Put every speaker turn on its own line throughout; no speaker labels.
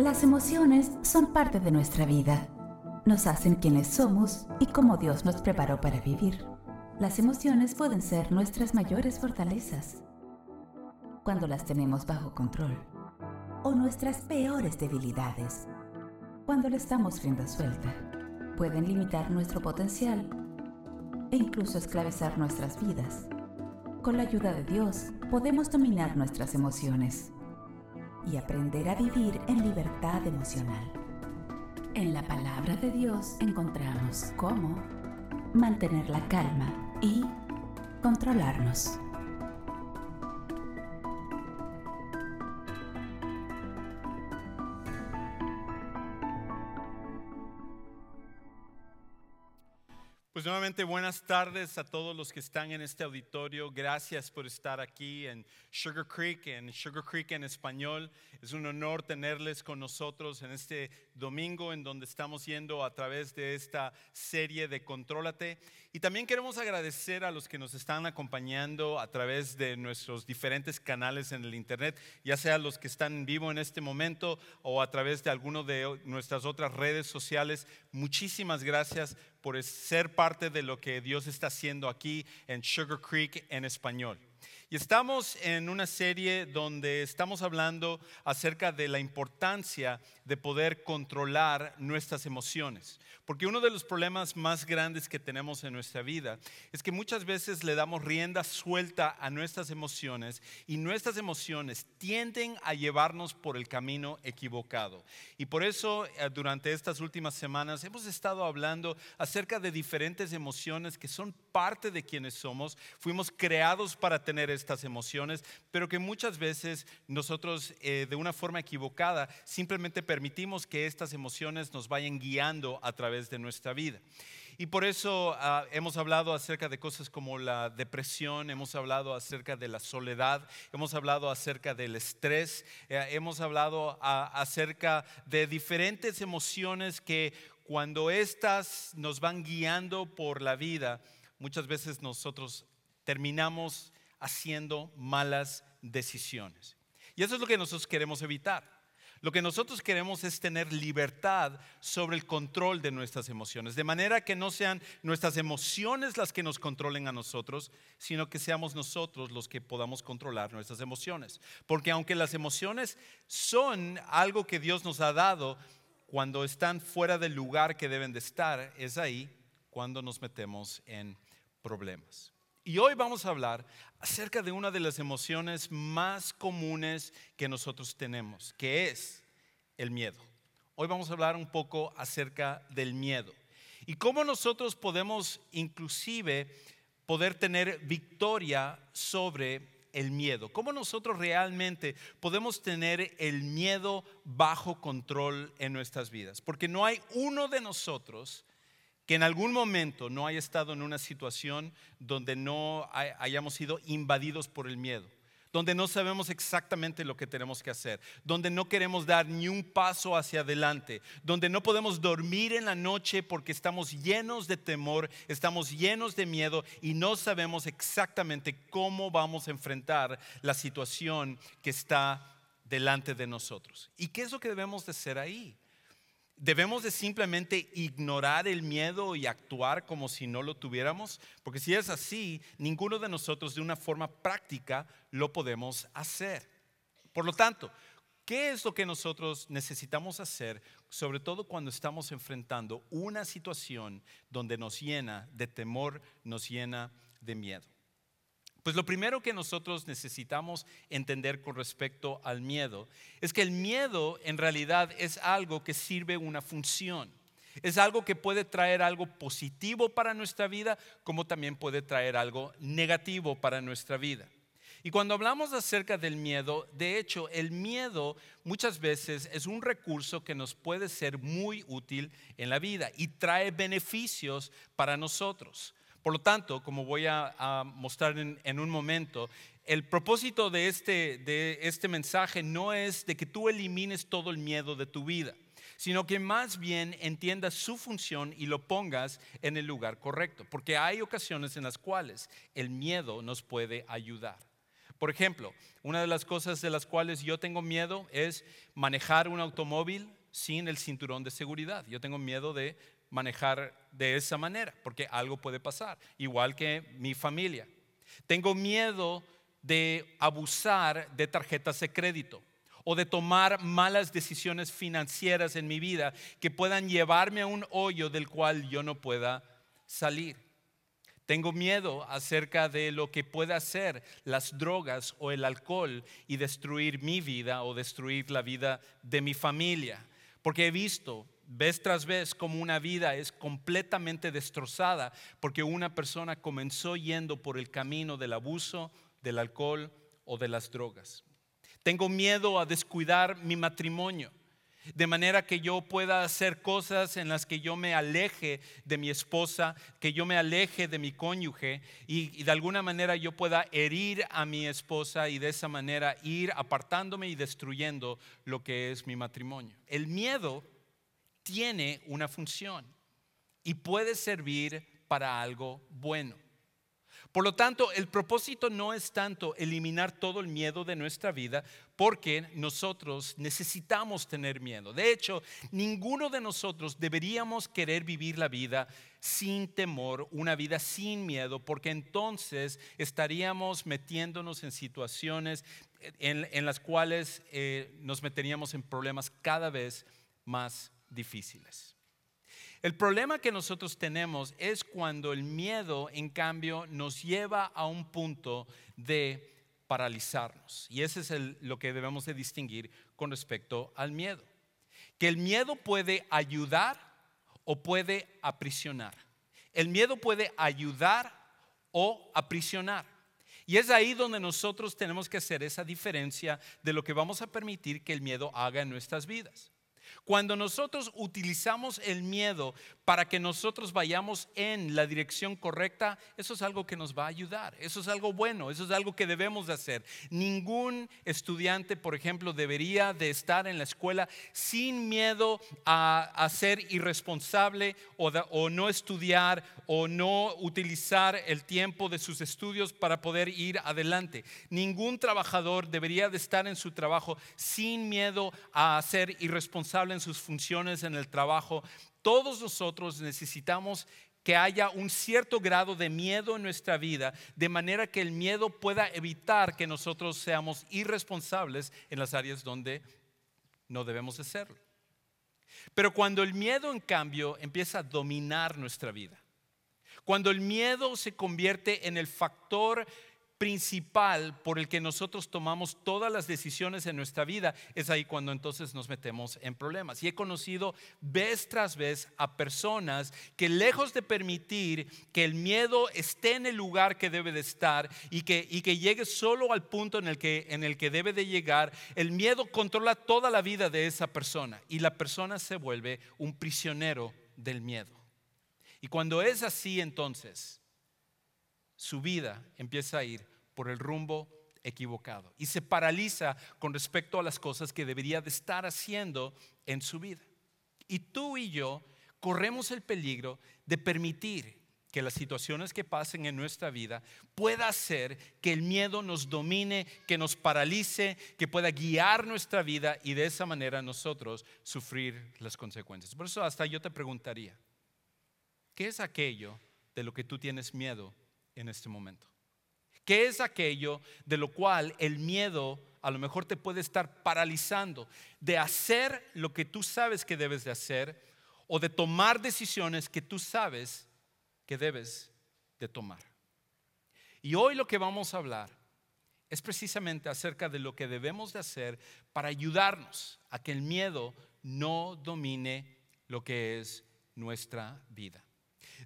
Las emociones son parte de nuestra vida. Nos hacen quienes somos y como Dios nos preparó para vivir. Las emociones pueden ser nuestras mayores fortalezas cuando las tenemos bajo control o nuestras peores debilidades cuando le estamos rienda suelta. Pueden limitar nuestro potencial e incluso esclavizar nuestras vidas. Con la ayuda de Dios podemos dominar nuestras emociones y aprender a vivir en libertad emocional. En la palabra de Dios encontramos cómo mantener la calma y controlarnos.
Nuevamente buenas tardes a todos los que están en este auditorio. Gracias por estar aquí en Sugar Creek, en Sugar Creek en español. Es un honor tenerles con nosotros en este domingo en donde estamos yendo a través de esta serie de Contrólate. Y también queremos agradecer a los que nos están acompañando a través de nuestros diferentes canales en el Internet, ya sea los que están en vivo en este momento o a través de alguno de nuestras otras redes sociales. Muchísimas gracias por ser parte de lo que Dios está haciendo aquí en Sugar Creek en español. Y estamos en una serie donde estamos hablando acerca de la importancia de poder controlar nuestras emociones. Porque uno de los problemas más grandes que tenemos en nuestra vida es que muchas veces le damos rienda suelta a nuestras emociones y nuestras emociones tienden a llevarnos por el camino equivocado. Y por eso eh, durante estas últimas semanas hemos estado hablando acerca de diferentes emociones que son parte de quienes somos. Fuimos creados para tener estas emociones, pero que muchas veces nosotros eh, de una forma equivocada simplemente permitimos que estas emociones nos vayan guiando a través de nuestra vida. Y por eso ah, hemos hablado acerca de cosas como la depresión, hemos hablado acerca de la soledad, hemos hablado acerca del estrés, eh, hemos hablado ah, acerca de diferentes emociones que cuando éstas nos van guiando por la vida, muchas veces nosotros terminamos haciendo malas decisiones. Y eso es lo que nosotros queremos evitar. Lo que nosotros queremos es tener libertad sobre el control de nuestras emociones, de manera que no sean nuestras emociones las que nos controlen a nosotros, sino que seamos nosotros los que podamos controlar nuestras emociones. Porque aunque las emociones son algo que Dios nos ha dado, cuando están fuera del lugar que deben de estar, es ahí cuando nos metemos en problemas. Y hoy vamos a hablar acerca de una de las emociones más comunes que nosotros tenemos, que es el miedo. Hoy vamos a hablar un poco acerca del miedo y cómo nosotros podemos inclusive poder tener victoria sobre el miedo. Cómo nosotros realmente podemos tener el miedo bajo control en nuestras vidas. Porque no hay uno de nosotros que en algún momento no haya estado en una situación donde no hayamos sido invadidos por el miedo, donde no sabemos exactamente lo que tenemos que hacer, donde no queremos dar ni un paso hacia adelante, donde no podemos dormir en la noche porque estamos llenos de temor, estamos llenos de miedo y no sabemos exactamente cómo vamos a enfrentar la situación que está delante de nosotros. ¿Y qué es lo que debemos de hacer ahí? ¿Debemos de simplemente ignorar el miedo y actuar como si no lo tuviéramos? Porque si es así, ninguno de nosotros de una forma práctica lo podemos hacer. Por lo tanto, ¿qué es lo que nosotros necesitamos hacer, sobre todo cuando estamos enfrentando una situación donde nos llena de temor, nos llena de miedo? Pues lo primero que nosotros necesitamos entender con respecto al miedo es que el miedo en realidad es algo que sirve una función. Es algo que puede traer algo positivo para nuestra vida, como también puede traer algo negativo para nuestra vida. Y cuando hablamos acerca del miedo, de hecho, el miedo muchas veces es un recurso que nos puede ser muy útil en la vida y trae beneficios para nosotros. Por lo tanto, como voy a, mostrar en, un momento, el propósito de este, de este mensaje no es de que tú elimines todo el miedo de tu vida, sino que más bien entiendas su función y lo pongas en el lugar correcto, porque hay ocasiones en las cuales el miedo nos puede ayudar. Por ejemplo, una de las cosas de las cuales yo tengo miedo es manejar un automóvil sin el cinturón de seguridad. Yo tengo miedo de manejar de esa manera porque algo puede pasar, igual que mi familia. Tengo miedo de abusar de tarjetas de crédito o de tomar malas decisiones financieras en mi vida que puedan llevarme a un hoyo del cual yo no pueda salir. Tengo miedo acerca de lo que pueda hacer las drogas o el alcohol y destruir mi vida o destruir la vida de mi familia. Porque he visto vez tras vez como una vida es completamente destrozada porque una persona comenzó yendo por el camino del abuso, del alcohol o de las drogas. Tengo miedo a descuidar mi matrimonio, de manera que yo pueda hacer cosas en las que yo me aleje de mi esposa, que yo me aleje de mi cónyuge y, de alguna manera yo pueda herir a mi esposa y de esa manera ir apartándome y destruyendo lo que es mi matrimonio. El miedo tiene una función y puede servir para algo bueno. Por lo tanto, el propósito no es tanto eliminar todo el miedo de nuestra vida, porque nosotros necesitamos tener miedo. De hecho, ninguno de nosotros deberíamos querer vivir la vida sin temor, una vida sin miedo, porque entonces estaríamos metiéndonos en situaciones en, las cuales eh, nos meteríamos en problemas cada vez más difíciles. El problema que nosotros tenemos es cuando el miedo, en cambio, nos lleva a un punto de paralizarnos. Y ese es lo que debemos de distinguir con respecto al miedo. Que el miedo puede ayudar o puede aprisionar. El miedo puede ayudar o aprisionar. Y es ahí donde nosotros tenemos que hacer esa diferencia de lo que vamos a permitir que el miedo haga en nuestras vidas. Cuando nosotros utilizamos el miedo para que nosotros vayamos en la dirección correcta, eso es algo que nos va a ayudar, eso es algo bueno, eso es algo que debemos de hacer. Ningún estudiante, por ejemplo, debería de estar en la escuela sin miedo a, ser irresponsable o, o no estudiar o no utilizar el tiempo de sus estudios para poder ir adelante. Ningún trabajador debería de estar en su trabajo sin miedo a ser irresponsable en sus funciones en el trabajo. Todos nosotros necesitamos que haya un cierto grado de miedo en nuestra vida, de manera que el miedo pueda evitar que nosotros seamos irresponsables en las áreas donde no debemos de serlo. Pero cuando el miedo, en cambio, empieza a dominar nuestra vida, cuando el miedo se convierte en el factor principal por el que nosotros tomamos todas las decisiones en nuestra vida, es ahí cuando entonces nos metemos en problemas. Y he conocido vez tras vez a personas que lejos de permitir que el miedo esté en el lugar que debe de estar y que, y que llegue solo al punto en el, que, en el que debe de llegar, el miedo controla toda la vida de esa persona y la persona se vuelve un prisionero del miedo. Y cuando es así entonces, su vida empieza a ir por el rumbo equivocado y se paraliza con respecto a las cosas que debería de estar haciendo en su vida. Y tú y yo corremos el peligro de permitir que las situaciones que pasen en nuestra vida pueda hacer que el miedo nos domine, que nos paralice, que pueda guiar nuestra vida y de esa manera nosotros sufrir las consecuencias. Por eso hasta yo te preguntaría, ¿qué es aquello de lo que tú tienes miedo en este momento? ¿Qué es aquello de lo cual el miedo a lo mejor te puede estar paralizando de hacer lo que tú sabes que debes de hacer o de tomar decisiones que tú sabes que debes de tomar? Y hoy lo que vamos a hablar es precisamente acerca de lo que debemos de hacer para ayudarnos a que el miedo no domine lo que es nuestra vida.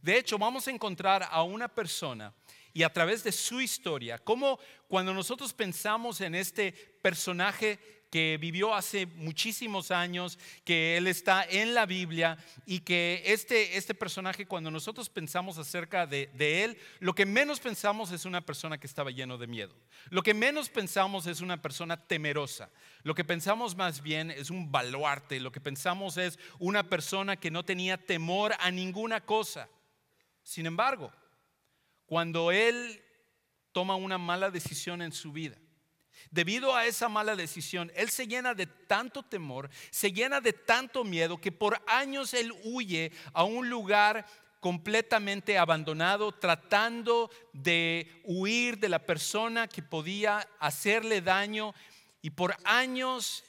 De hecho, vamos a encontrar a una persona y a través de su historia, como cuando nosotros pensamos en este personaje que vivió hace muchísimos años, que él está en la Biblia y que este, este personaje, cuando nosotros pensamos acerca de, de, él, lo que menos pensamos es una persona que estaba lleno de miedo. Lo que menos pensamos es una persona temerosa. Lo que pensamos más bien es un baluarte. Lo que pensamos es una persona que no tenía temor a ninguna cosa. Sin embargo, cuando él toma una mala decisión en su vida, Debido a esa mala decisión, él se llena de tanto temor, se llena de tanto miedo que por años él huye a un lugar completamente abandonado, tratando de huir de la persona que podía hacerle daño. Y por años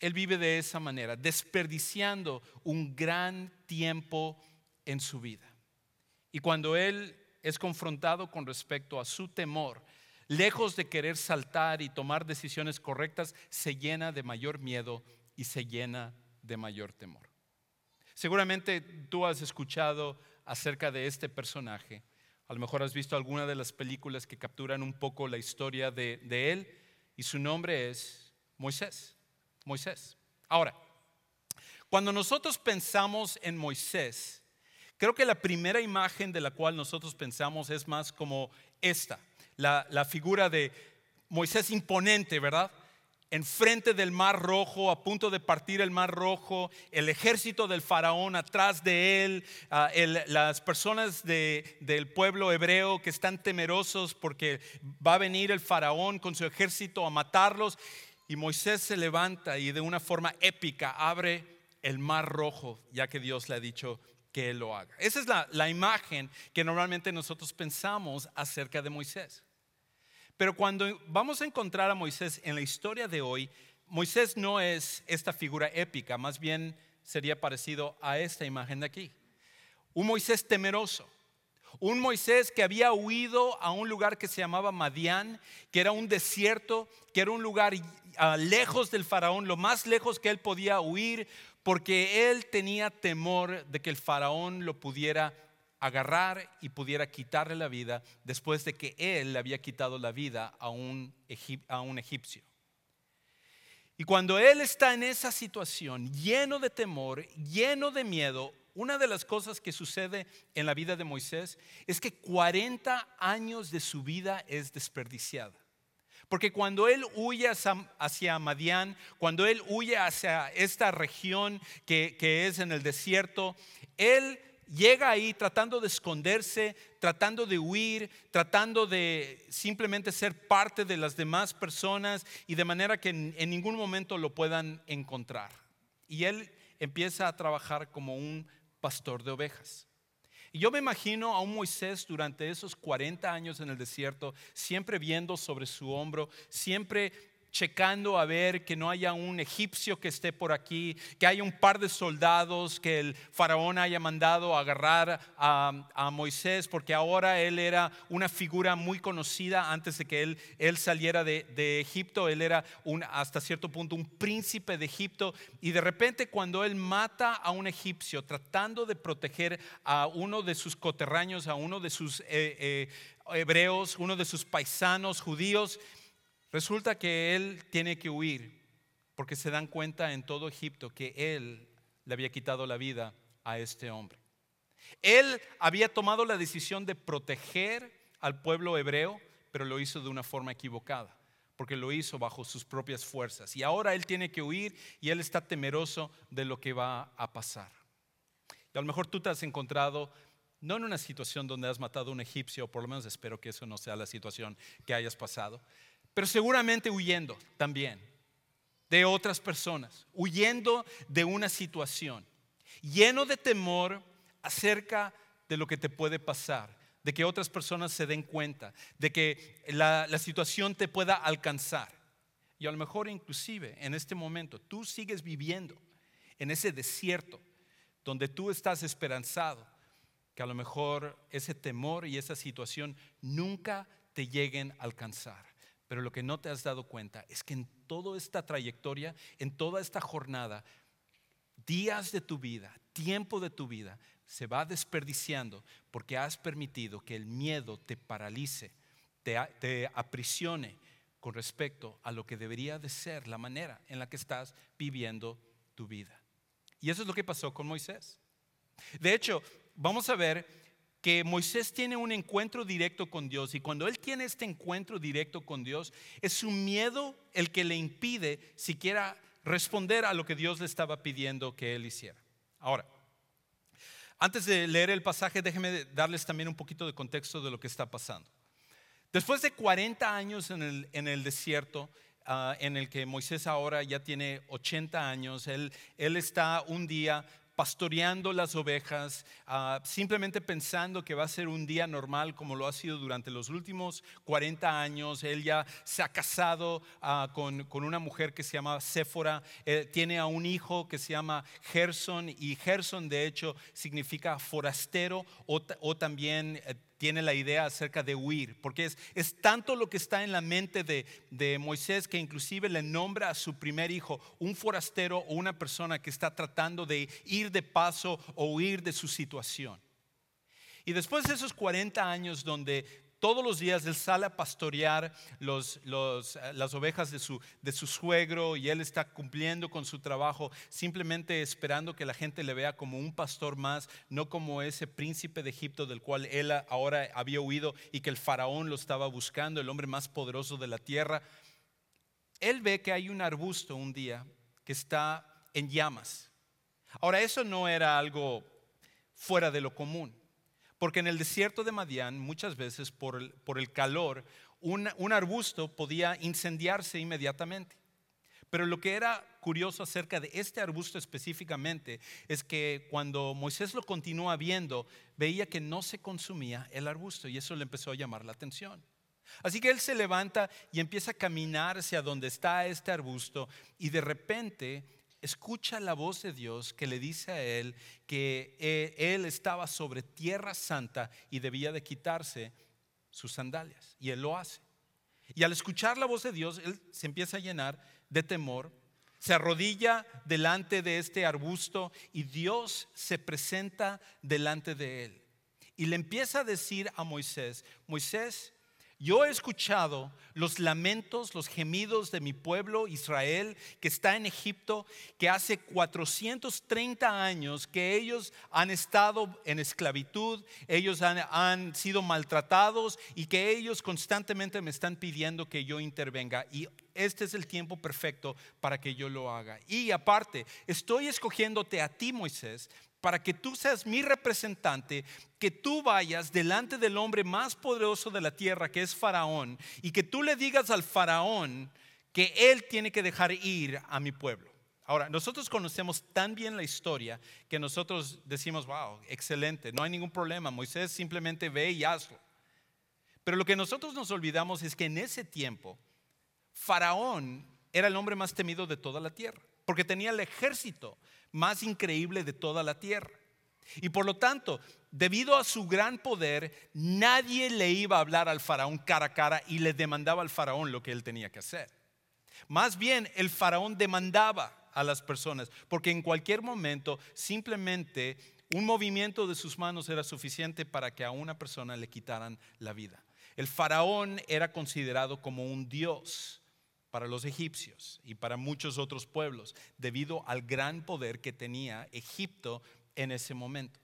él vive de esa manera, desperdiciando un gran tiempo en su vida. Y cuando él es confrontado con respecto a su temor, lejos de querer saltar y tomar decisiones correctas, se llena de mayor miedo y se llena de mayor temor. Seguramente tú has escuchado acerca de este personaje. A lo mejor has visto alguna de las películas que capturan un poco la historia de, él y su nombre es Moisés. Moisés. Ahora, cuando nosotros pensamos en Moisés, creo que la primera imagen de la cual nosotros pensamos es más como esta, la, la figura de Moisés imponente, ¿verdad? enfrente del mar rojo, a punto de partir el mar rojo, el ejército del faraón atrás de él, ah, las personas del pueblo hebreo que están temerosos porque va a venir el faraón con su ejército a matarlos. Y Moisés se levanta y de una forma épica abre el mar rojo, ya que Dios le ha dicho que él lo haga. Esa es la imagen que normalmente nosotros pensamos acerca de Moisés. Pero cuando vamos a encontrar a Moisés en la historia de hoy, Moisés no es esta figura épica, más bien sería parecido a esta imagen de aquí. Un Moisés temeroso, un Moisés que había huido a un lugar que se llamaba Madián, que era un desierto, que era un lugar ah, lejos del faraón, lo más lejos que él podía huir, porque él tenía temor de que el faraón lo pudiera agarrar y pudiera quitarle la vida después de que él le había quitado la vida a un, a un egipcio. Y cuando él está en esa situación, lleno de temor, lleno de miedo, una de las cosas que sucede en la vida de Moisés es que 40 años de su vida es desperdiciada. Porque cuando él huye hacia Madián, cuando él huye hacia esta región que, es en el desierto, él llega ahí tratando de esconderse, tratando de huir, tratando de simplemente ser parte de las demás personas y de manera que en, ningún momento lo puedan encontrar. Y él empieza a trabajar como un pastor de ovejas. Yo me imagino a un Moisés durante esos 40 años en el desierto, siempre viendo sobre su hombro, siempre checando a ver que no haya un egipcio que esté por aquí, que haya un par de soldados que el faraón haya mandado a agarrar a, Moisés, porque ahora él era una figura muy conocida antes de que él, él saliera de, de, Egipto, él era un, hasta cierto punto un príncipe de Egipto, y de repente cuando él mata a un egipcio tratando de proteger a uno de sus coterráneos, a uno de sus... Eh, eh, hebreos, uno de sus paisanos judíos, Resulta que él tiene que huir porque se dan cuenta en todo Egipto que él le había quitado la vida a este hombre. Él había tomado la decisión de proteger al pueblo hebreo, pero lo hizo de una forma equivocada, porque lo hizo bajo sus propias fuerzas. Y ahora él tiene que huir y él está temeroso de lo que va a pasar. Y a lo mejor tú te has encontrado no en una situación donde has matado a un egipcio, por lo menos espero que eso no sea la situación que hayas pasado, pero seguramente huyendo también de otras personas, huyendo de una situación, lleno de temor acerca de lo que te puede pasar, de que otras personas se den cuenta, de que la, situación te pueda alcanzar. Y a lo mejor inclusive en este momento tú sigues viviendo en ese desierto donde tú estás esperanzado, que a lo mejor ese temor y esa situación nunca te lleguen a alcanzar. Pero lo que no te has dado cuenta es que en toda esta trayectoria, en toda esta jornada, días de tu vida, tiempo de tu vida, se va desperdiciando porque has permitido que el miedo te paralice, te, aprisione con respecto a lo que debería de ser la manera en la que estás viviendo tu vida. Y eso es lo que pasó con Moisés. De hecho, vamos a ver que Moisés tiene un encuentro directo con Dios y cuando él tiene este encuentro directo con Dios, es su miedo el que le impide siquiera responder a lo que Dios le estaba pidiendo que él hiciera. Ahora, antes de leer el pasaje, déjenme darles también un poquito de contexto de lo que está pasando. Después de 40 años en el, desierto, ah, en el que Moisés ahora ya tiene 80 años. Él está un día pastoreando las ovejas, ah, simplemente pensando que va a ser un día normal como lo ha sido durante los últimos 40 años. Él ya se ha casado ah, con, una mujer que se llama Séfora, eh, tiene a un hijo que se llama Gerson y Gerson de hecho significa forastero o, o también... Eh, tiene la idea acerca de huir, porque es, es tanto lo que está en la mente de, de, Moisés que inclusive le nombra a su primer hijo un forastero o una persona que está tratando de ir de paso o huir de su situación. Y después de esos 40 años donde todos los días él sale a pastorear eh, las ovejas de su, de su suegro y él está cumpliendo con su trabajo, simplemente esperando que la gente le vea como un pastor más, no como ese príncipe de Egipto del cual él ahora había huido y que el faraón lo estaba buscando, el hombre más poderoso de la tierra. Él ve que hay un arbusto un día que está en llamas. Ahora, eso no era algo fuera de lo común. Porque en el desierto de Madián, muchas veces por el, calor, un, un arbusto podía incendiarse inmediatamente. Pero lo que era curioso acerca de este arbusto específicamente es que cuando Moisés lo continúa viendo, veía que no se consumía el arbusto y eso le empezó a llamar la atención. Así que él se levanta y empieza a caminar hacia donde está este arbusto y de repente escucha la voz de Dios que le dice a él que eh, él estaba sobre tierra santa y debía de quitarse sus sandalias. Y él lo hace. Y al escuchar la voz de Dios, él se empieza a llenar de temor, se arrodilla delante de este arbusto y Dios se presenta delante de él. Y le empieza a decir a Moisés, Moisés, yo he escuchado los lamentos, los gemidos de mi pueblo Israel que está en Egipto, que hace 430 años que ellos han estado en esclavitud, ellos han, sido maltratados y que ellos constantemente me están pidiendo que yo intervenga. Y este es el tiempo perfecto para que yo lo haga. Y aparte, estoy escogiéndote a ti, Moisés, para que tú seas mi representante, que tú vayas delante del hombre más poderoso de la tierra, que es Faraón, y que tú le digas al Faraón que él tiene que dejar ir a mi pueblo. Ahora, nosotros conocemos tan bien la historia que nosotros decimos, wow, excelente, no hay ningún problema, Moisés simplemente ve y hazlo. Pero lo que nosotros nos olvidamos es que en ese tiempo, Faraón era el hombre más temido de toda la tierra, porque tenía el ejército más increíble de toda la tierra. Y por lo tanto, debido a su gran poder, nadie le iba a hablar al faraón cara a cara y le demandaba al faraón lo que él tenía que hacer. Más bien, el faraón demandaba a las personas, porque en cualquier momento simplemente un movimiento de sus manos era suficiente para que a una persona le quitaran la vida. El faraón era considerado como un dios para los egipcios y para muchos otros pueblos, debido al gran poder que tenía Egipto en ese momento.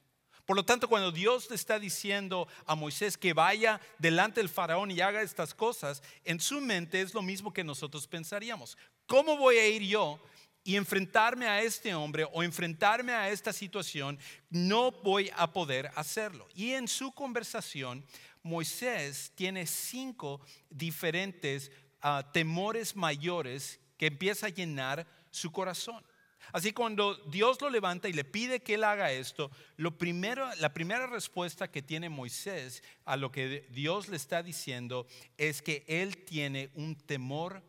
Por lo tanto, cuando Dios le está diciendo a Moisés que vaya delante del faraón y haga estas cosas, en su mente es lo mismo que nosotros pensaríamos. ¿Cómo voy a ir yo y enfrentarme a este hombre o enfrentarme a esta situación? No voy a poder hacerlo. Y en su conversación, Moisés tiene cinco diferentes temores mayores que empieza a llenar su corazón. Así cuando Dios lo levanta y le pide que él haga esto, lo primero, la primera respuesta que tiene Moisés a lo que Dios le está diciendo es que él tiene un temor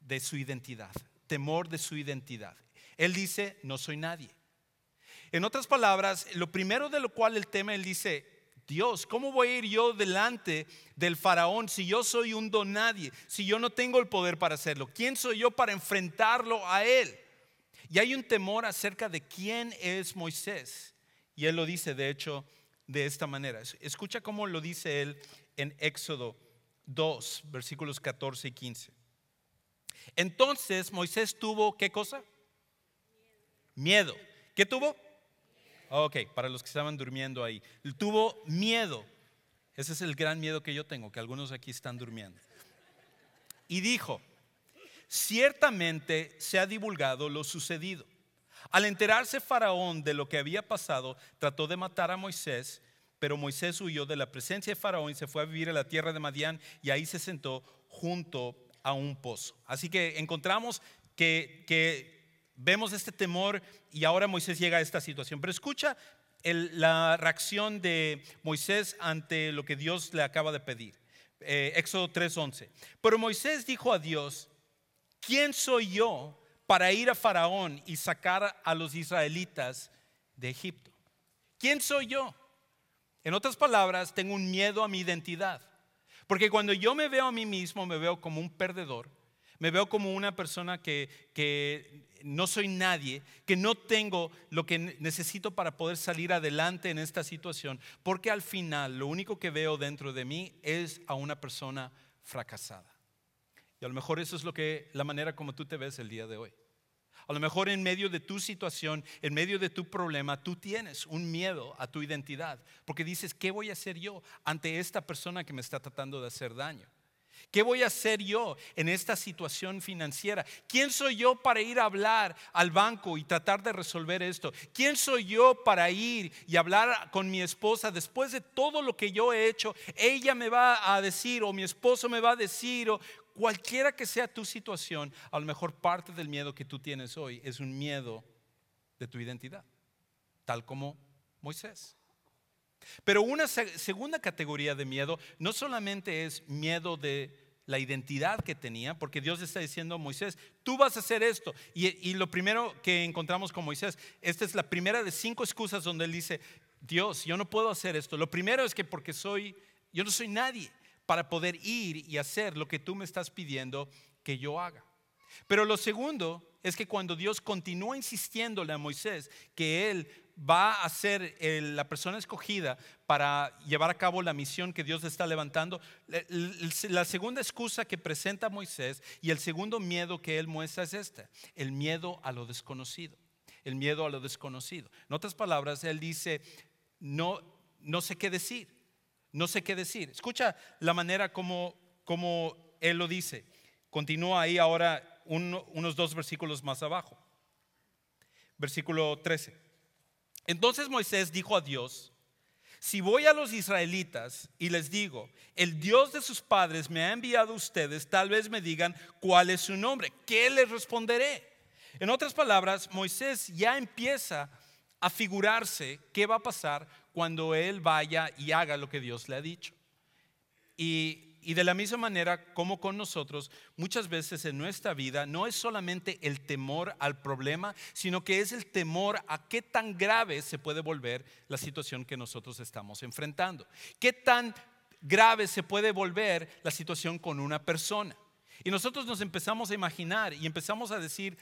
de su identidad, temor de su identidad. Él dice, no soy nadie. En otras palabras, lo primero de lo cual él teme, él dice, Dios, ¿cómo voy a ir yo delante del faraón si yo soy un don nadie, si yo no tengo el poder para hacerlo? ¿Quién soy yo para enfrentarlo a él? Y hay un temor acerca de quién es Moisés. Y él lo dice, de hecho, de esta manera. Escucha cómo lo dice él en Éxodo 2, versículos 14 y 15. Entonces Moisés tuvo, ¿qué cosa? Miedo. ¿Qué tuvo? Ok, para los que estaban durmiendo ahí. Tuvo miedo. Ese es el gran miedo que yo tengo, que algunos aquí están durmiendo. Y dijo, ciertamente se ha divulgado lo sucedido. Al enterarse Faraón de lo que había pasado, trató de matar a Moisés, pero Moisés huyó de la presencia de Faraón y se fue a vivir a la tierra de Madián y ahí se sentó junto a un pozo. Así que encontramos que, que vemos este temor y ahora Moisés llega a esta situación. Pero escucha la reacción de Moisés ante lo que Dios le acaba de pedir. Eh, Éxodo 3:11. Pero Moisés dijo a Dios, ¿quién soy yo para ir a Faraón y sacar a los israelitas de Egipto? ¿Quién soy yo? En otras palabras, tengo un miedo a mi identidad. Porque cuando yo me veo a mí mismo, me veo como un perdedor, me veo como una persona que, que no soy nadie, que no tengo lo que necesito para poder salir adelante en esta situación, porque al final lo único que veo dentro de mí es a una persona fracasada. Y a lo mejor eso es lo que la manera como tú te ves el día de hoy. A lo mejor en medio de tu situación, en medio de tu problema, tú tienes un miedo a tu identidad, porque dices, ¿qué voy a hacer yo ante esta persona que me está tratando de hacer daño? ¿Qué voy a hacer yo en esta situación financiera? ¿Quién soy yo para ir a hablar al banco y tratar de resolver esto? ¿Quién soy yo para ir y hablar con mi esposa después de todo lo que yo he hecho? Ella me va a decir o mi esposo me va a decir o cualquiera que sea tu situación, a lo mejor parte del miedo que tú tienes hoy es un miedo de tu identidad, tal como Moisés. Pero una segunda categoría de miedo no solamente es miedo de la identidad que tenía, porque Dios está diciendo a Moisés, tú vas a hacer esto. Y, lo primero que encontramos con Moisés, esta es la primera de cinco excusas donde él dice, Dios, yo no puedo hacer esto. Lo primero es que porque soy, yo no soy nadie para poder ir y hacer lo que tú me estás pidiendo que yo haga. Pero lo segundo es que cuando Dios continúa insistiéndole a Moisés que él va a ser la persona escogida para llevar a cabo la misión que Dios está levantando, la segunda excusa que presenta Moisés y el segundo miedo que él muestra es este, el miedo a lo desconocido, el miedo a lo desconocido. En otras palabras, él dice, no, no sé qué decir, no sé qué decir. Escucha la manera como, como él lo dice. Continúa ahí ahora unos dos versículos más abajo. Versículo 13. Entonces Moisés dijo a Dios, si voy a los israelitas y les digo, el Dios de sus padres me ha enviado a ustedes, tal vez me digan cuál es su nombre, ¿qué les responderé? En otras palabras, Moisés ya empieza a figurarse qué va a pasar cuando él vaya y haga lo que Dios le ha dicho. Y y de la misma manera como con nosotros, muchas veces en nuestra vida no es solamente el temor al problema, sino que es el temor a qué tan grave se puede volver la situación que nosotros estamos enfrentando. Qué tan grave se puede volver la situación con una persona. Y nosotros nos empezamos a imaginar y empezamos a decir,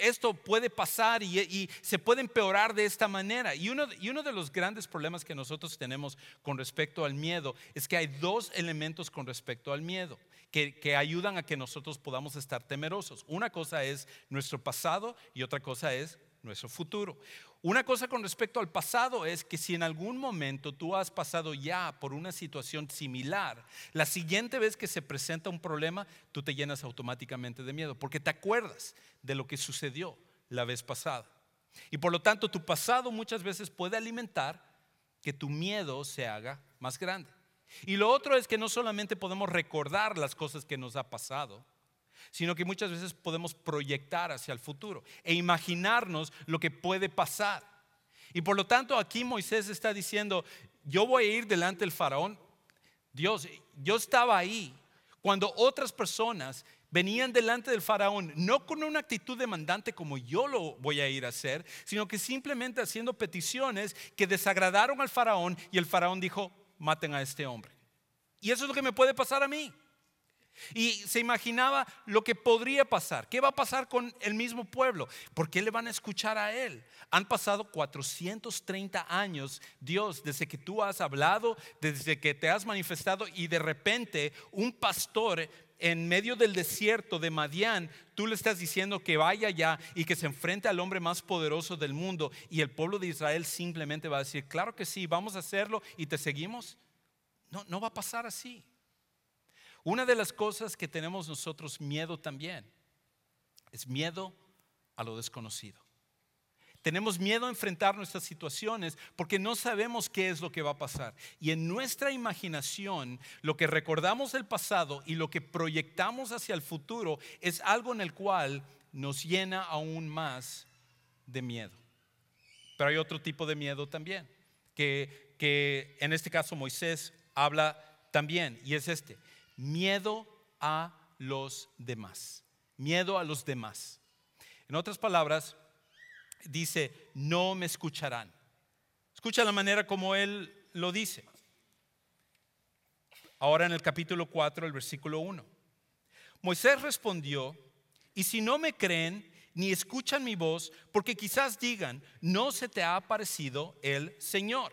esto puede pasar y, se puede empeorar de esta manera. Y uno, y uno de los grandes problemas que nosotros tenemos con respecto al miedo es que hay dos elementos con respecto al miedo. Que, que, ayudan a que nosotros podamos estar temerosos. Una cosa es nuestro pasado y otra cosa es nuestro futuro. Una cosa con respecto al pasado es que si en algún momento tú has pasado ya por una situación similar, la siguiente vez que se presenta un problema, tú te llenas automáticamente de miedo, porque te acuerdas de lo que sucedió la vez pasada. Y por lo tanto, tu pasado muchas veces puede alimentar que tu miedo se haga más grande. Y lo otro es que no solamente podemos recordar las cosas que nos ha pasado, sino que muchas veces podemos proyectar hacia el futuro e imaginarnos lo que puede pasar. Y por lo tanto aquí Moisés está diciendo, yo voy a ir delante del faraón. Dios, yo estaba ahí cuando otras personas venían delante del faraón, no con una actitud demandante como yo lo voy a ir a hacer, sino que simplemente haciendo peticiones que desagradaron al faraón y el faraón dijo, maten a este hombre. Y eso es lo que me puede pasar a mí. Y se imaginaba lo que podría pasar. ¿Qué va a pasar con el mismo pueblo? ¿Por qué le van a escuchar a él? Han pasado 430 años, Dios, desde que tú has hablado, desde que te has manifestado y de repente un pastor en medio del desierto de Madián, tú le estás diciendo que vaya allá y que se enfrente al hombre más poderoso del mundo y el pueblo de Israel simplemente va a decir, claro que sí, vamos a hacerlo y te seguimos. No, no va a pasar así. Una de las cosas que tenemos nosotros miedo también es miedo a lo desconocido. Tenemos miedo a enfrentar nuestras situaciones porque no sabemos qué es lo que va a pasar. Y en nuestra imaginación, lo que recordamos del pasado y lo que proyectamos hacia el futuro es algo en el cual nos llena aún más de miedo. Pero hay otro tipo de miedo también, que, que en este caso Moisés habla también, y es este, miedo a los demás, miedo a los demás. En otras palabras, dice, no me escucharán. Escucha la manera como él lo dice. Ahora en el capítulo 4, el versículo 1. Moisés respondió, y si no me creen ni escuchan mi voz, porque quizás digan, no se te ha aparecido el Señor.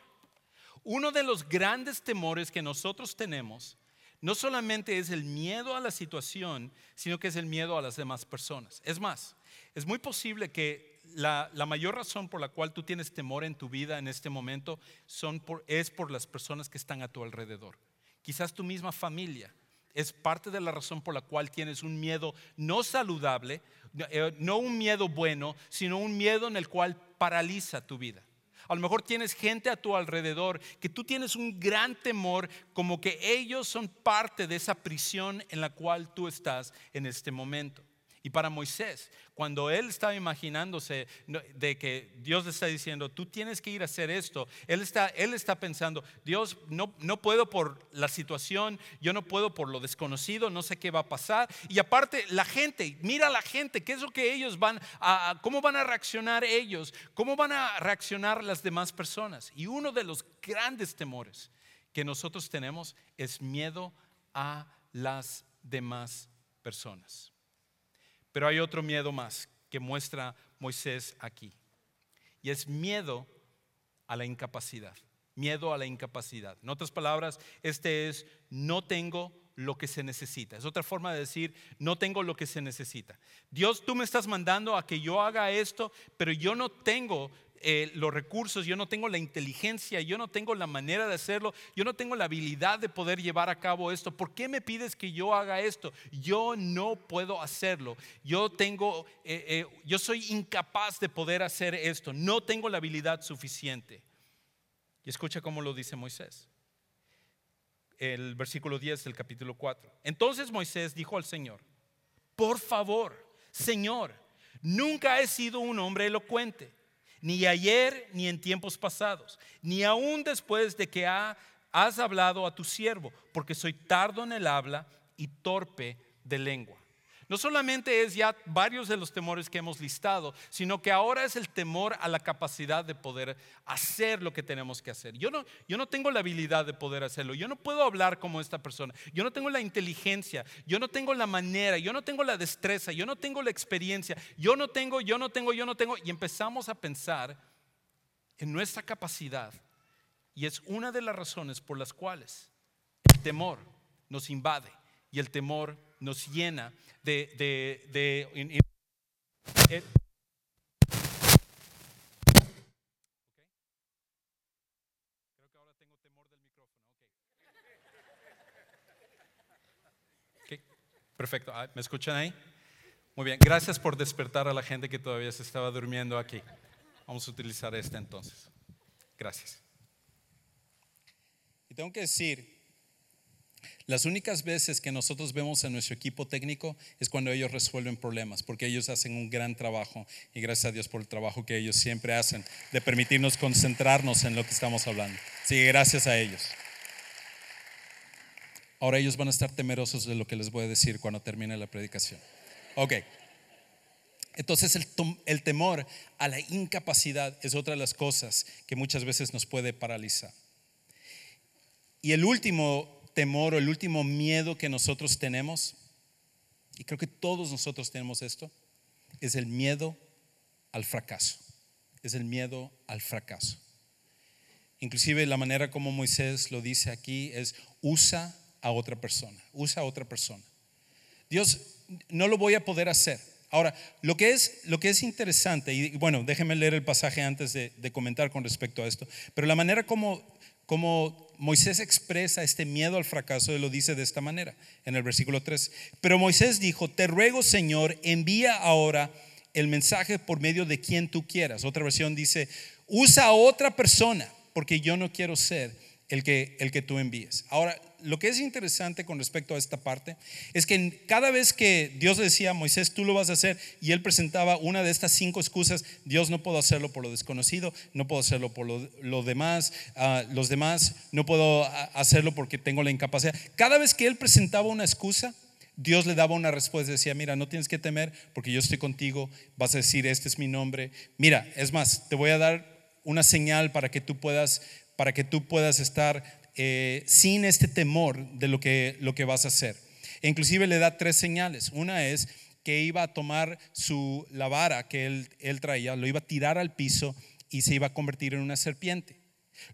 Uno de los grandes temores que nosotros tenemos no solamente es el miedo a la situación, sino que es el miedo a las demás personas. Es más, es muy posible que la, mayor razón por la cual tú tienes temor en tu vida en este momento son es por las personas que están a tu alrededor. Quizás tu misma familia es parte de la razón por la cual tienes un miedo no saludable, eh, no un miedo bueno, sino un miedo en el cual paraliza tu vida. A lo mejor tienes gente a tu alrededor que tú tienes un gran temor como que ellos son parte de esa prisión en la cual tú estás en este momento. Y para Moisés, cuando él estaba imaginándose de que Dios le está diciendo, tú tienes que ir a hacer esto, él está, él está pensando, Dios, no, no puedo por la situación, yo no puedo por lo desconocido, no sé qué va a pasar. Y aparte, la gente, mira a la gente, ¿qué es lo que ellos van a, cómo van a reaccionar ellos? ¿Cómo van a reaccionar las demás personas? Y uno de los grandes temores que nosotros tenemos es miedo a las demás personas. Pero hay otro miedo más que muestra Moisés aquí. Y es miedo a la incapacidad. Miedo a la incapacidad. En otras palabras, este es no tengo lo que se necesita. Es otra forma de decir, no tengo lo que se necesita. Dios, tú me estás mandando a que yo haga esto, pero yo no tengo eh, los recursos, yo no tengo la inteligencia, yo no tengo la manera de hacerlo, yo no tengo la habilidad de poder llevar a cabo esto. ¿Por qué me pides que yo haga esto? Yo no puedo hacerlo. Yo tengo, eh, eh, yo soy incapaz de poder hacer esto. No tengo la habilidad suficiente. Y escucha cómo lo dice Moisés. El versículo 10 del capítulo 4. Entonces Moisés dijo al Señor, por favor, Señor, nunca he sido un hombre elocuente ni ayer ni en tiempos pasados, ni aún después de que has hablado a tu siervo, porque soy tardo en el habla y torpe de lengua. No solamente es ya varios de los temores que hemos listado, sino que ahora es el temor a la capacidad de poder hacer lo que tenemos que hacer. Yo no, yo no tengo la habilidad de poder hacerlo, yo no puedo hablar como esta persona, yo no tengo la inteligencia, yo no tengo la manera, yo no tengo la destreza, yo no tengo la experiencia, yo no tengo, yo no tengo, yo no tengo. Y empezamos a pensar en nuestra capacidad. Y es una de las razones por las cuales el temor nos invade y el temor nos llena de... de, de micrófono. Okay. Perfecto. Ah, ¿Me escuchan ahí? Muy bien. Gracias por despertar a la gente que todavía se estaba durmiendo aquí. Vamos a utilizar este entonces. Gracias. Y tengo que decir las únicas veces que nosotros vemos a nuestro equipo técnico es cuando ellos resuelven problemas, porque ellos hacen un gran trabajo y gracias a Dios por el trabajo que ellos siempre hacen de permitirnos concentrarnos en lo que estamos hablando. Sí, gracias a ellos. Ahora ellos van a estar temerosos de lo que les voy a decir cuando termine la predicación. Ok. Entonces el, el temor a la incapacidad es otra de las cosas que muchas veces nos puede paralizar. Y el último temor o el último miedo que nosotros tenemos, y creo que todos nosotros tenemos esto, es el miedo al fracaso. Es el miedo al fracaso. Inclusive la manera como Moisés lo dice aquí es usa a otra persona, usa a otra persona. Dios, no lo voy a poder hacer. Ahora, lo que es, lo que es interesante, y bueno, déjenme leer el pasaje antes de, de comentar con respecto a esto, pero la manera como como Moisés expresa este miedo al fracaso, él lo dice de esta manera, en el versículo 3. Pero Moisés dijo, te ruego Señor, envía ahora el mensaje por medio de quien tú quieras. Otra versión dice, usa a otra persona, porque yo no quiero ser el que, el que tú envíes. Ahora, lo que es interesante con respecto a esta parte es que cada vez que Dios decía a Moisés, tú lo vas a hacer, y él presentaba una de estas cinco excusas, Dios no puedo hacerlo por lo desconocido, no puedo hacerlo por lo, demás, ah, los demás, no puedo hacerlo porque tengo la incapacidad. Cada vez que él presentaba una excusa, Dios le daba una respuesta, decía, mira, no tienes que temer porque yo estoy contigo, vas a decir, este es mi nombre. Mira, es más, te voy a dar una señal para que tú puedas, para que tú puedas estar eh, sin este temor de lo que, lo que vas a hacer. E inclusive le da tres señales. Una es que iba a tomar su, la vara que él, él traía, lo iba a tirar al piso y se iba a convertir en una serpiente.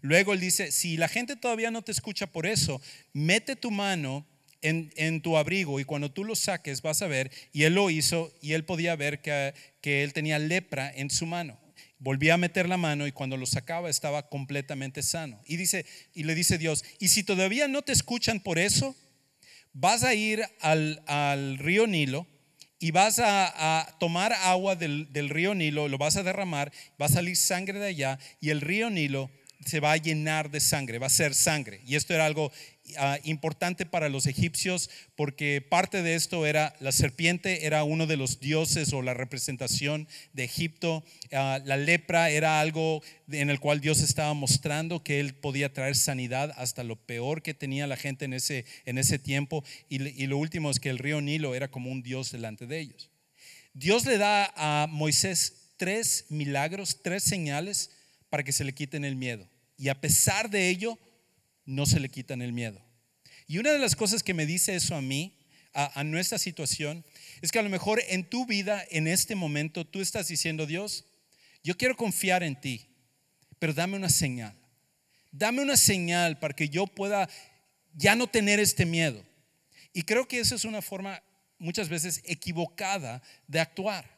Luego él dice, si la gente todavía no te escucha por eso, mete tu mano en, en, tu abrigo y cuando tú lo saques vas a ver, y él lo hizo y él podía ver que, que él tenía lepra en su mano. Volvía a meter la mano y cuando lo sacaba estaba completamente sano. Y dice y le dice Dios, "Y si todavía no te escuchan por eso, vas a ir al, río Nilo y vas a, tomar agua del, del, río Nilo, lo vas a derramar, va a salir sangre de allá y el río Nilo se va a llenar de sangre, va a ser sangre. Y esto era algo Ah, importante para los egipcios porque parte de esto era la serpiente era uno de los dioses o la representación de Egipto. Ah, la lepra era algo en el cual Dios estaba mostrando que él podía traer sanidad hasta lo peor que tenía la gente en ese, en ese tiempo. Y, y lo último es que el río Nilo era como un dios delante de ellos. Dios le da a Moisés tres milagros, tres señales para que se le quiten el miedo. Y a pesar de ello, no se le quitan el miedo. Y una de las cosas que me dice eso a mí, a, nuestra situación, es que a lo mejor en tu vida, en este momento, tú estás diciendo, Dios, yo quiero confiar en ti, pero dame una señal. Dame una señal para que yo pueda ya no tener este miedo. Y creo que esa es una forma muchas veces equivocada de actuar.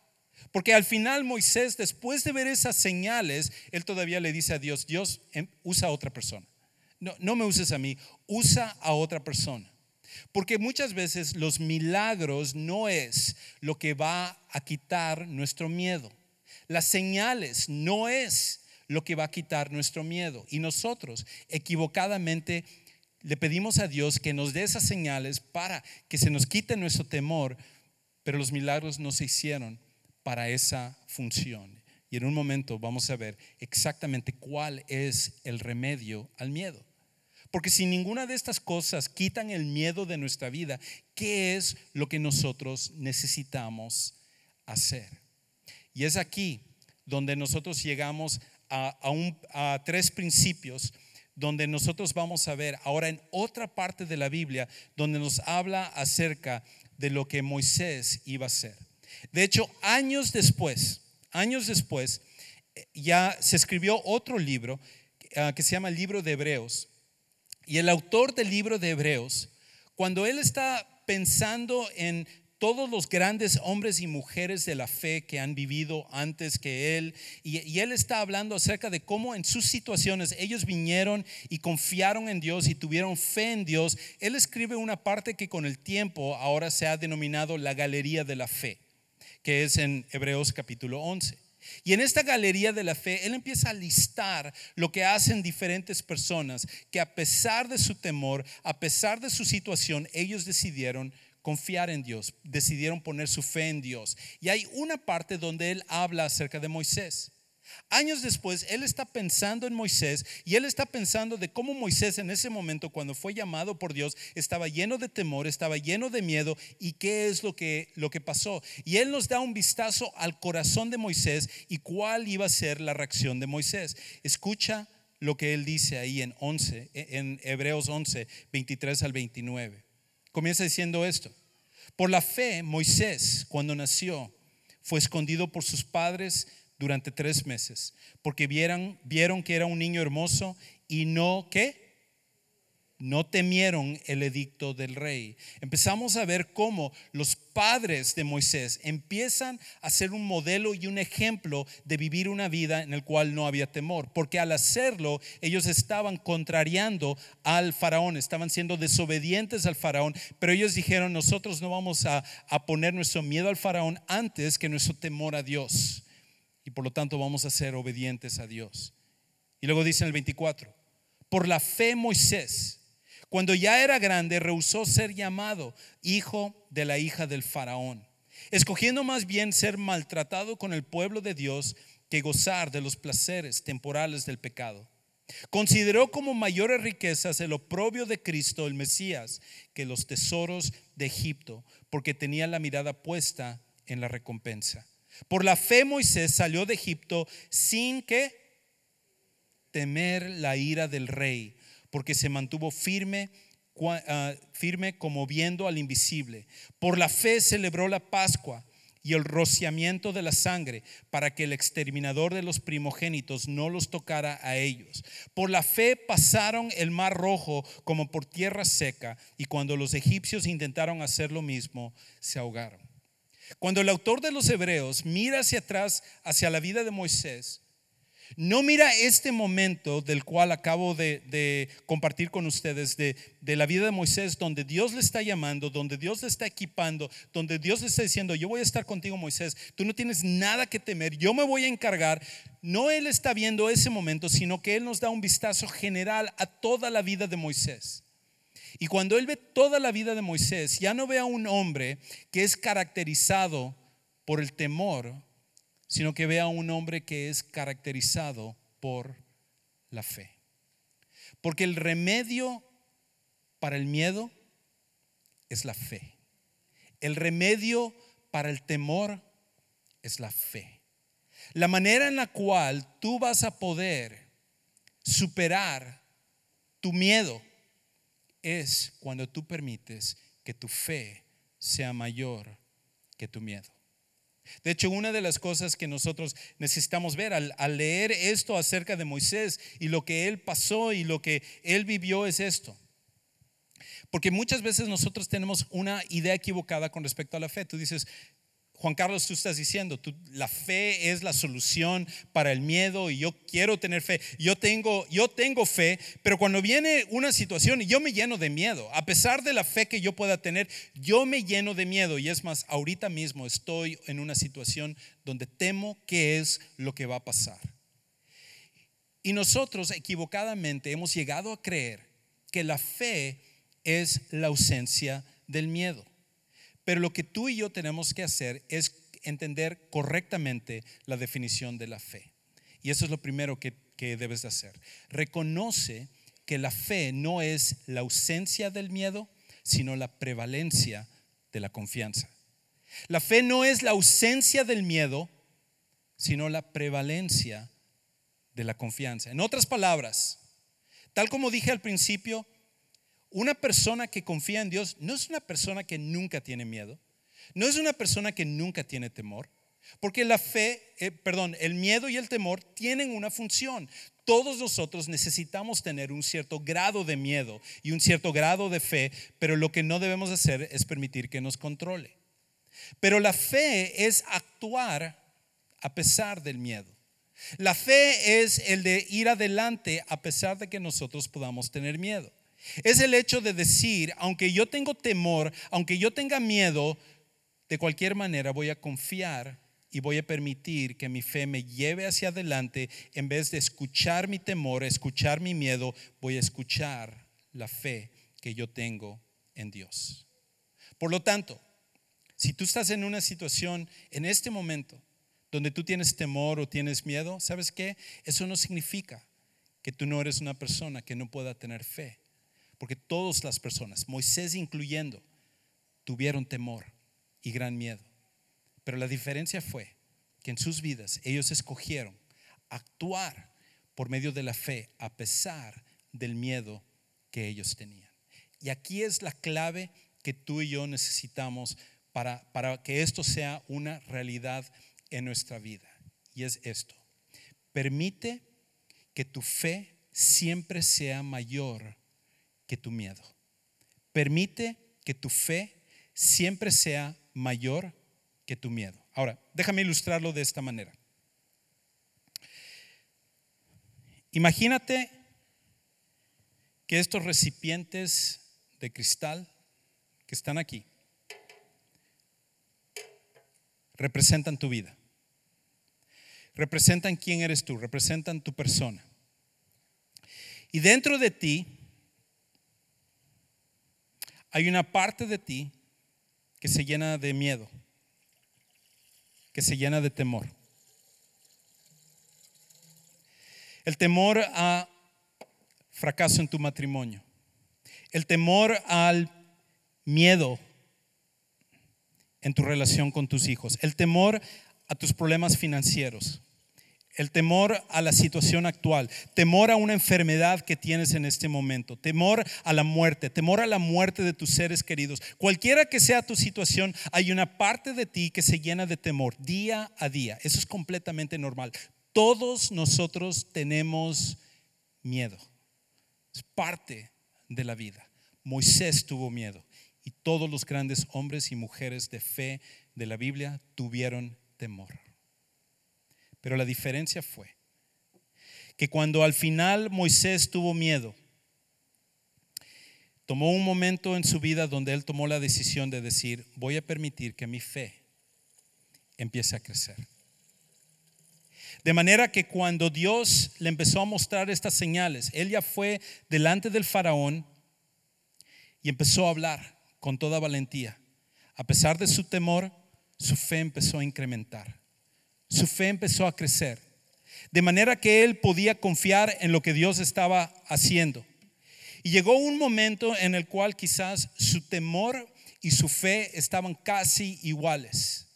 Porque al final Moisés, después de ver esas señales, él todavía le dice a Dios, Dios, em, usa a otra persona no, me uses a mí, usa a otra persona. Porque muchas veces los milagros no es lo que va a quitar nuestro miedo. Las señales no es lo que va a quitar nuestro miedo. Y nosotros equivocadamente le pedimos a Dios que nos dé esas señales para que se nos quite nuestro temor, pero los milagros no se hicieron para esa función. Y en un momento vamos a ver exactamente cuál es el remedio al miedo. Porque si ninguna de estas cosas quitan el miedo de nuestra vida, ¿qué es lo que nosotros necesitamos hacer? Y es aquí donde nosotros llegamos a, tres principios donde nosotros vamos a ver ahora en otra parte de la Biblia, donde nos habla acerca de lo que Moisés iba a hacer. De hecho, años después, años después, eh, ya se escribió otro libro ah, que se llama el libro de Hebreos. Y el autor del libro de Hebreos, cuando él está pensando en todos los grandes hombres y mujeres de la fe que han vivido antes que él. Y, él está hablando acerca de cómo en sus situaciones ellos vinieron y confiaron en Dios y tuvieron fe en Dios. Él escribe una parte que con el tiempo ahora se ha denominado la galería de la fe, que es en Hebreos capítulo 11. Y en esta galería de la fe, él empieza a listar lo que hacen diferentes personas que a pesar de su temor, a pesar de su situación, ellos decidieron confiar en Dios, decidieron poner su fe en Dios. Y hay una parte donde él habla acerca de Moisés. Años después, él está pensando en Moisés y él está pensando de cómo Moisés en ese momento, cuando fue llamado por Dios, estaba lleno de temor, estaba lleno de miedo y qué es lo que, lo que pasó. Y él nos da un vistazo al corazón de Moisés y cuál iba a ser la reacción de Moisés. Escucha lo que él dice ahí en 11, en Hebreos 11, 23 al 29. Comienza diciendo esto. Por la fe, Moisés, cuando nació, fue escondido por sus padres durante tres meses, porque vieron, que era un niño hermoso y no, ¿qué? no temieron el edicto del rey. Empezamos a ver cómo los padres de Moisés empiezan a ser un modelo y un ejemplo de vivir una vida en el cual no había temor, porque al hacerlo ellos estaban contrariando al faraón, estaban siendo desobedientes al faraón, pero ellos dijeron, nosotros no vamos a poner nuestro miedo al faraón antes que nuestro temor a Dios, y por lo tanto vamos a ser obedientes a Dios. Y luego dice en el 24, por la fe Moisés, cuando ya era grande, rehusó ser llamado hijo de la hija del faraón, escogiendo más bien ser maltratado con el pueblo de Dios que gozar de los placeres temporales del pecado. Consideró como mayores riquezas el oprobio de Cristo, el Mesías, que los tesoros de Egipto, porque tenía la mirada puesta en la recompensa. Por la fe Moisés salió de Egipto sin que temer la ira del rey porque se mantuvo firme, ah, firme como viendo al invisible. Por la fe celebró la Pascua y el rociamiento de la sangre para que el exterminador de los primogénitos no los tocara a ellos. Por la fe pasaron el mar rojo como por tierra seca y cuando los egipcios intentaron hacer lo mismo, se ahogaron. Cuando el autor de los Hebreos mira hacia atrás, hacia la vida de Moisés, no mira este momento del cual acabo de, compartir con ustedes, de, de, la vida de Moisés, donde Dios le está llamando, donde Dios le está equipando, donde Dios le está diciendo, yo voy a estar contigo Moisés, tú no tienes nada que temer, yo me voy a encargar. No Él está viendo ese momento, sino que Él nos da un vistazo general a toda la vida de Moisés. Y cuando Él ve toda la vida de Moisés, ya no ve a un hombre que es caracterizado por el temor, sino que vea a un hombre que es caracterizado por la fe. Porque el remedio para el miedo es la fe. El remedio para el temor es la fe. La manera en la cual tú vas a poder superar tu miedo es cuando tú permites que tu fe sea mayor que tu miedo. De hecho, una de las cosas que nosotros necesitamos ver al, leer esto acerca de Moisés y lo que él pasó y lo que él vivió es esto. Porque muchas veces nosotros tenemos una idea equivocada con respecto a la fe. Tú dices, Juan Carlos, tú estás diciendo, la fe es la solución para el miedo y yo quiero tener fe. Yo tengo, yo tengo fe, pero cuando viene una situación y yo me lleno de miedo, a pesar de la fe que yo pueda tener, yo me lleno de miedo. Y es más, ahorita mismo estoy en una situación donde temo qué es lo que va a pasar. Y nosotros equivocadamente hemos llegado a creer que la fe es la ausencia del miedo. Pero lo que tú y yo tenemos que hacer es entender correctamente la definición de la fe. Y eso es lo primero que, debes de hacer. Reconoce que la fe no es la ausencia del miedo, sino la prevalencia de la confianza. La fe no es la ausencia del miedo, sino la prevalencia de la confianza. En otras palabras, tal como dije al principio, una persona que confía en Dios no es una persona que nunca tiene miedo, no es una persona que nunca tiene temor, porque la fe, eh, perdón, el miedo y el temor tienen una función. Todos nosotros necesitamos tener un cierto grado de miedo y un cierto grado de fe, pero lo que no debemos hacer es permitir que nos controle. Pero la fe es actuar a pesar del miedo. La fe es el de ir adelante a pesar de que nosotros podamos tener miedo. Es el hecho de decir, aunque yo tengo temor, aunque yo tenga miedo, de cualquier manera voy a confiar y voy a permitir que mi fe me lleve hacia adelante en vez de escuchar mi temor, escuchar mi miedo, voy a escuchar la fe que yo tengo en Dios. Por lo tanto, si tú estás en una situación en este momento donde tú tienes temor o tienes miedo, ¿sabes qué? Eso no significa que tú no eres una persona que no pueda tener fe. Porque todas las personas, Moisés incluyendo, tuvieron temor y gran miedo. Pero la diferencia fue que en sus vidas ellos escogieron actuar por medio de la fe a pesar del miedo que ellos tenían. Y aquí es la clave que tú y yo necesitamos para, para que esto sea una realidad en nuestra vida. Y es esto. Permite que tu fe siempre sea mayor que tu miedo. Permite que tu fe siempre sea mayor que tu miedo. Ahora, déjame ilustrarlo de esta manera. Imagínate que estos recipientes de cristal que están aquí representan tu vida. Representan quién eres tú, representan tu persona. Y dentro de ti hay una parte de ti que se llena de miedo, que se llena de temor. El temor a fracaso en tu matrimonio. El temor al miedo en tu relación con tus hijos. El temor a tus problemas financieros. El temor a la situación actual, temor a una enfermedad que tienes en este momento, temor a la muerte, temor a la muerte de tus seres queridos. Cualquiera que sea tu situación, hay una parte de ti que se llena de temor día a día. Eso es completamente normal. Todos nosotros tenemos miedo. Es parte de la vida. Moisés tuvo miedo y todos los grandes hombres y mujeres de fe de la Biblia tuvieron temor. Pero la diferencia fue que cuando al final Moisés tuvo miedo, tomó un momento en su vida donde él tomó la decisión de decir, voy a permitir que mi fe empiece a crecer. De manera que cuando Dios le empezó a mostrar estas señales, él ya fue delante del faraón y empezó a hablar con toda valentía. A pesar de su temor, su fe empezó a incrementar su fe empezó a crecer. De manera que él podía confiar en lo que Dios estaba haciendo. Y llegó un momento en el cual quizás su temor y su fe estaban casi iguales.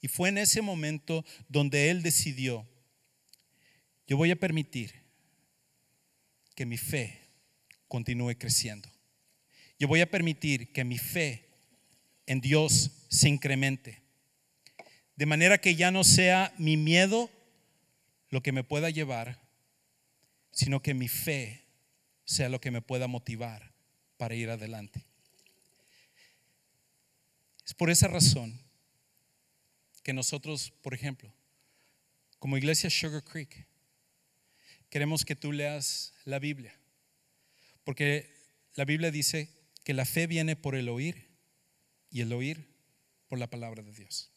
Y fue en ese momento donde él decidió, yo voy a permitir que mi fe continúe creciendo. Yo voy a permitir que mi fe en Dios se incremente. De manera que ya no sea mi miedo lo que me pueda llevar, sino que mi fe sea lo que me pueda motivar para ir adelante. Es por esa razón que nosotros, por ejemplo, como iglesia Sugar Creek, queremos que tú leas la Biblia. Porque la Biblia dice que la fe viene por el oír y el oír por la palabra de Dios.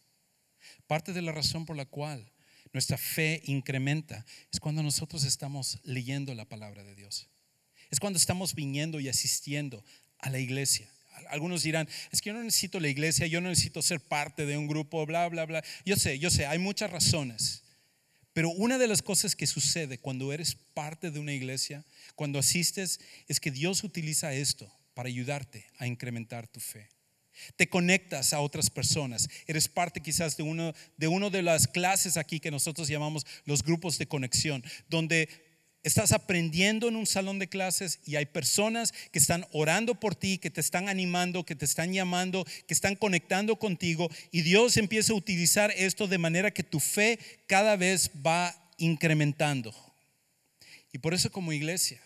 Parte de la razón por la cual nuestra fe incrementa es cuando nosotros estamos leyendo la palabra de Dios. Es cuando estamos viniendo y asistiendo a la iglesia. Algunos dirán, es que yo no necesito la iglesia, yo no necesito ser parte de un grupo, bla, bla, bla. Yo sé, yo sé, hay muchas razones. Pero una de las cosas que sucede cuando eres parte de una iglesia, cuando asistes, es que Dios utiliza esto para ayudarte a incrementar tu fe. Te conectas a otras personas. Eres parte quizás de uno de, uno de las clases aquí que nosotros llamamos los grupos de conexión, donde estás aprendiendo en un salón de clases y hay personas que están orando por ti, que te están animando, que te están llamando, que están conectando contigo y Dios empieza a utilizar esto de manera que tu fe cada vez va incrementando. Y por eso como iglesia,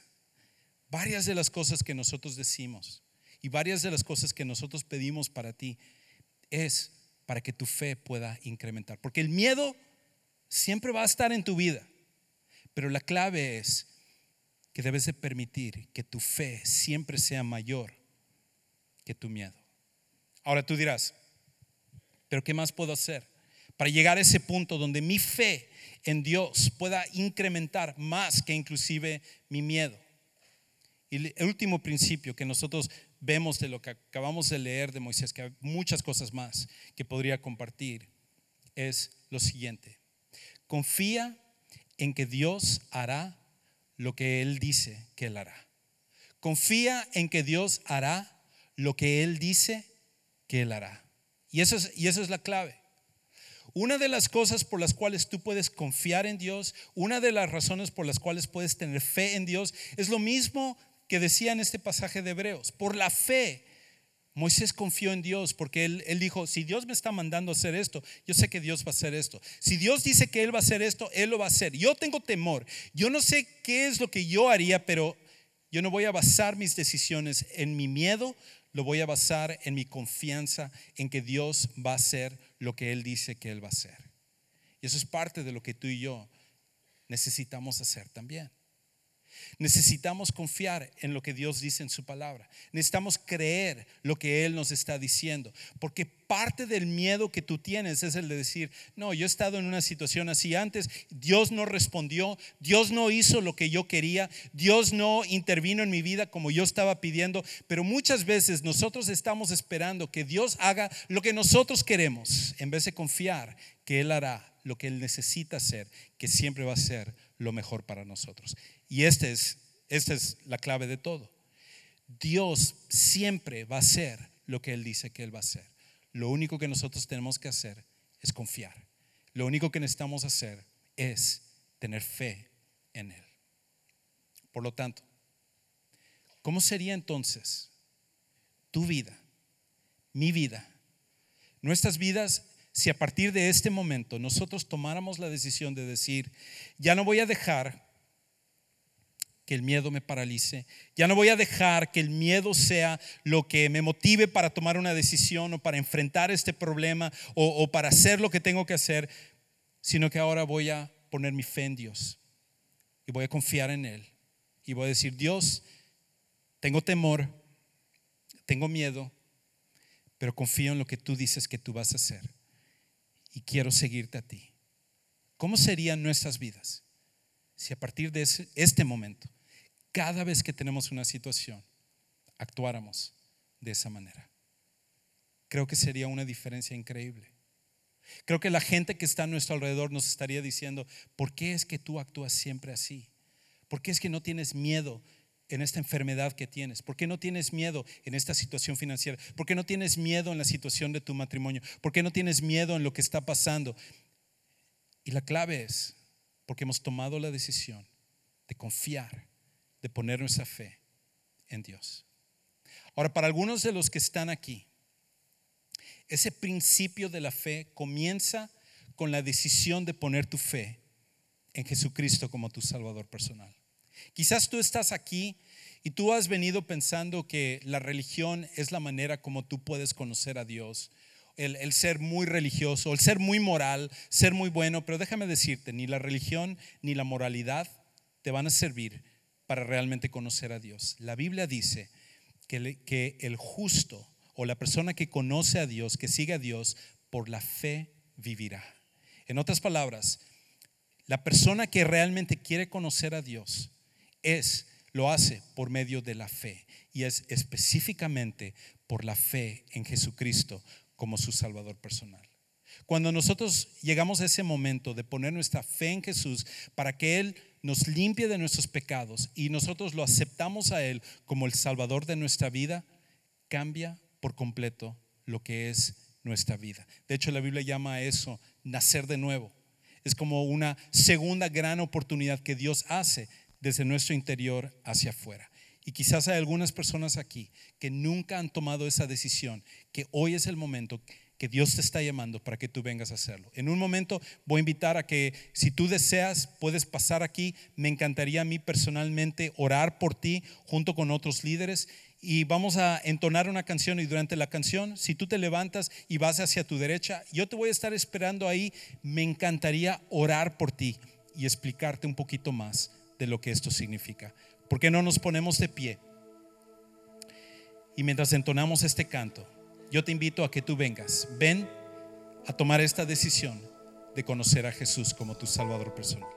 varias de las cosas que nosotros decimos, y varias de las cosas que nosotros pedimos para ti es para que tu fe pueda incrementar. Porque el miedo siempre va a estar en tu vida. Pero la clave es que debes de permitir que tu fe siempre sea mayor que tu miedo. Ahora tú dirás, pero ¿qué más puedo hacer para llegar a ese punto donde mi fe en Dios pueda incrementar más que inclusive mi miedo? Y el último principio que nosotros vemos de lo que acabamos de leer de Moisés, que hay muchas cosas más que podría compartir, es lo siguiente. Confía en que Dios hará lo que Él dice que Él hará. Confía en que Dios hará lo que Él dice que Él hará. Y eso es, y eso es la clave. Una de las cosas por las cuales tú puedes confiar en Dios, una de las razones por las cuales puedes tener fe en Dios, es lo mismo que decía en este pasaje de Hebreos. Por la fe, Moisés confió en Dios porque él, él, dijo, si Dios me está mandando a hacer esto, yo sé que Dios va a hacer esto. Si Dios dice que Él va a hacer esto, Él lo va a hacer. Yo tengo temor. Yo no sé qué es lo que yo haría, pero Yo no voy a basar mis decisiones en mi miedo, lo voy a basar en mi confianza en que Dios va a hacer lo que Él dice que Él va a hacer. Y eso es parte de lo que tú y yo necesitamos hacer también. Necesitamos confiar en lo que Dios dice en su palabra. Necesitamos creer lo que Él nos está diciendo. Porque parte del miedo que tú tienes es el de decir, no, yo he estado en una situación así antes, Dios no respondió, Dios no hizo lo que yo quería, Dios no intervino en mi vida como yo estaba pidiendo. Pero muchas veces nosotros estamos esperando que Dios haga lo que nosotros queremos en vez de confiar que Él hará lo que Él necesita hacer, que siempre va a ser lo mejor para nosotros. Y este es, esta es la clave de todo. Dios siempre va a hacer lo que Él dice que Él va a hacer. Lo único que nosotros tenemos que hacer es confiar. Lo único que necesitamos hacer es tener fe en Él. Por lo tanto, ¿cómo sería entonces tu vida, mi vida, nuestras vidas si a partir de este momento nosotros tomáramos la decisión de decir, ya no voy a dejar que el miedo me paralice. Ya no voy a dejar que el miedo sea lo que me motive para tomar una decisión o para enfrentar este problema o, para hacer lo que tengo que hacer, sino que ahora voy a poner mi fe en Dios y voy a confiar en Él. Y voy a decir, Dios, tengo temor, tengo miedo, pero confío en lo que tú dices que tú vas a hacer y quiero seguirte a ti. ¿Cómo serían nuestras vidas si a partir de este momento cada vez que tenemos una situación, actuáramos de esa manera. Creo que sería una diferencia increíble. Creo que la gente que está a nuestro alrededor nos estaría diciendo, ¿por qué es que tú actúas siempre así? ¿Por qué es que no tienes miedo en esta enfermedad que tienes? ¿Por qué no tienes miedo en esta situación financiera? ¿Por qué no tienes miedo en la situación de tu matrimonio? ¿Por qué no tienes miedo en lo que está pasando? Y la clave es porque hemos tomado la decisión de confiar de poner nuestra fe en Dios. Ahora, para algunos de los que están aquí, ese principio de la fe comienza con la decisión de poner tu fe en Jesucristo como tu Salvador personal. Quizás tú estás aquí y tú has venido pensando que la religión es la manera como tú puedes conocer a Dios, el, ser muy religioso, el ser muy moral, ser muy bueno, pero déjame decirte, ni la religión ni la moralidad te van a servir para realmente conocer a Dios. La Biblia dice que, que el justo o la persona que conoce a Dios, que sigue a Dios, por la fe vivirá. En otras palabras, la persona que realmente quiere conocer a Dios es lo hace por medio de la fe y es específicamente por la fe en Jesucristo como su Salvador personal. Cuando nosotros llegamos a ese momento de poner nuestra fe en Jesús para que Él nos limpie de nuestros pecados y nosotros lo aceptamos a Él como el Salvador de nuestra vida, cambia por completo lo que es nuestra vida. De hecho, la Biblia llama a eso nacer de nuevo. Es como una segunda gran oportunidad que Dios hace desde nuestro interior hacia afuera. Y quizás hay algunas personas aquí que nunca han tomado esa decisión, que hoy es el momento que Dios te está llamando para que tú vengas a hacerlo. En un momento voy a invitar a que si tú deseas, puedes pasar aquí. Me encantaría a mí personalmente orar por ti junto con otros líderes y vamos a entonar una canción y durante la canción, si tú te levantas y vas hacia tu derecha, yo te voy a estar esperando ahí. Me encantaría orar por ti y explicarte un poquito más de lo que esto significa. ¿Por qué no nos ponemos de pie? Y mientras entonamos este canto, yo te invito a que tú vengas. Ven a tomar esta decisión de conocer a Jesús como tu Salvador personal.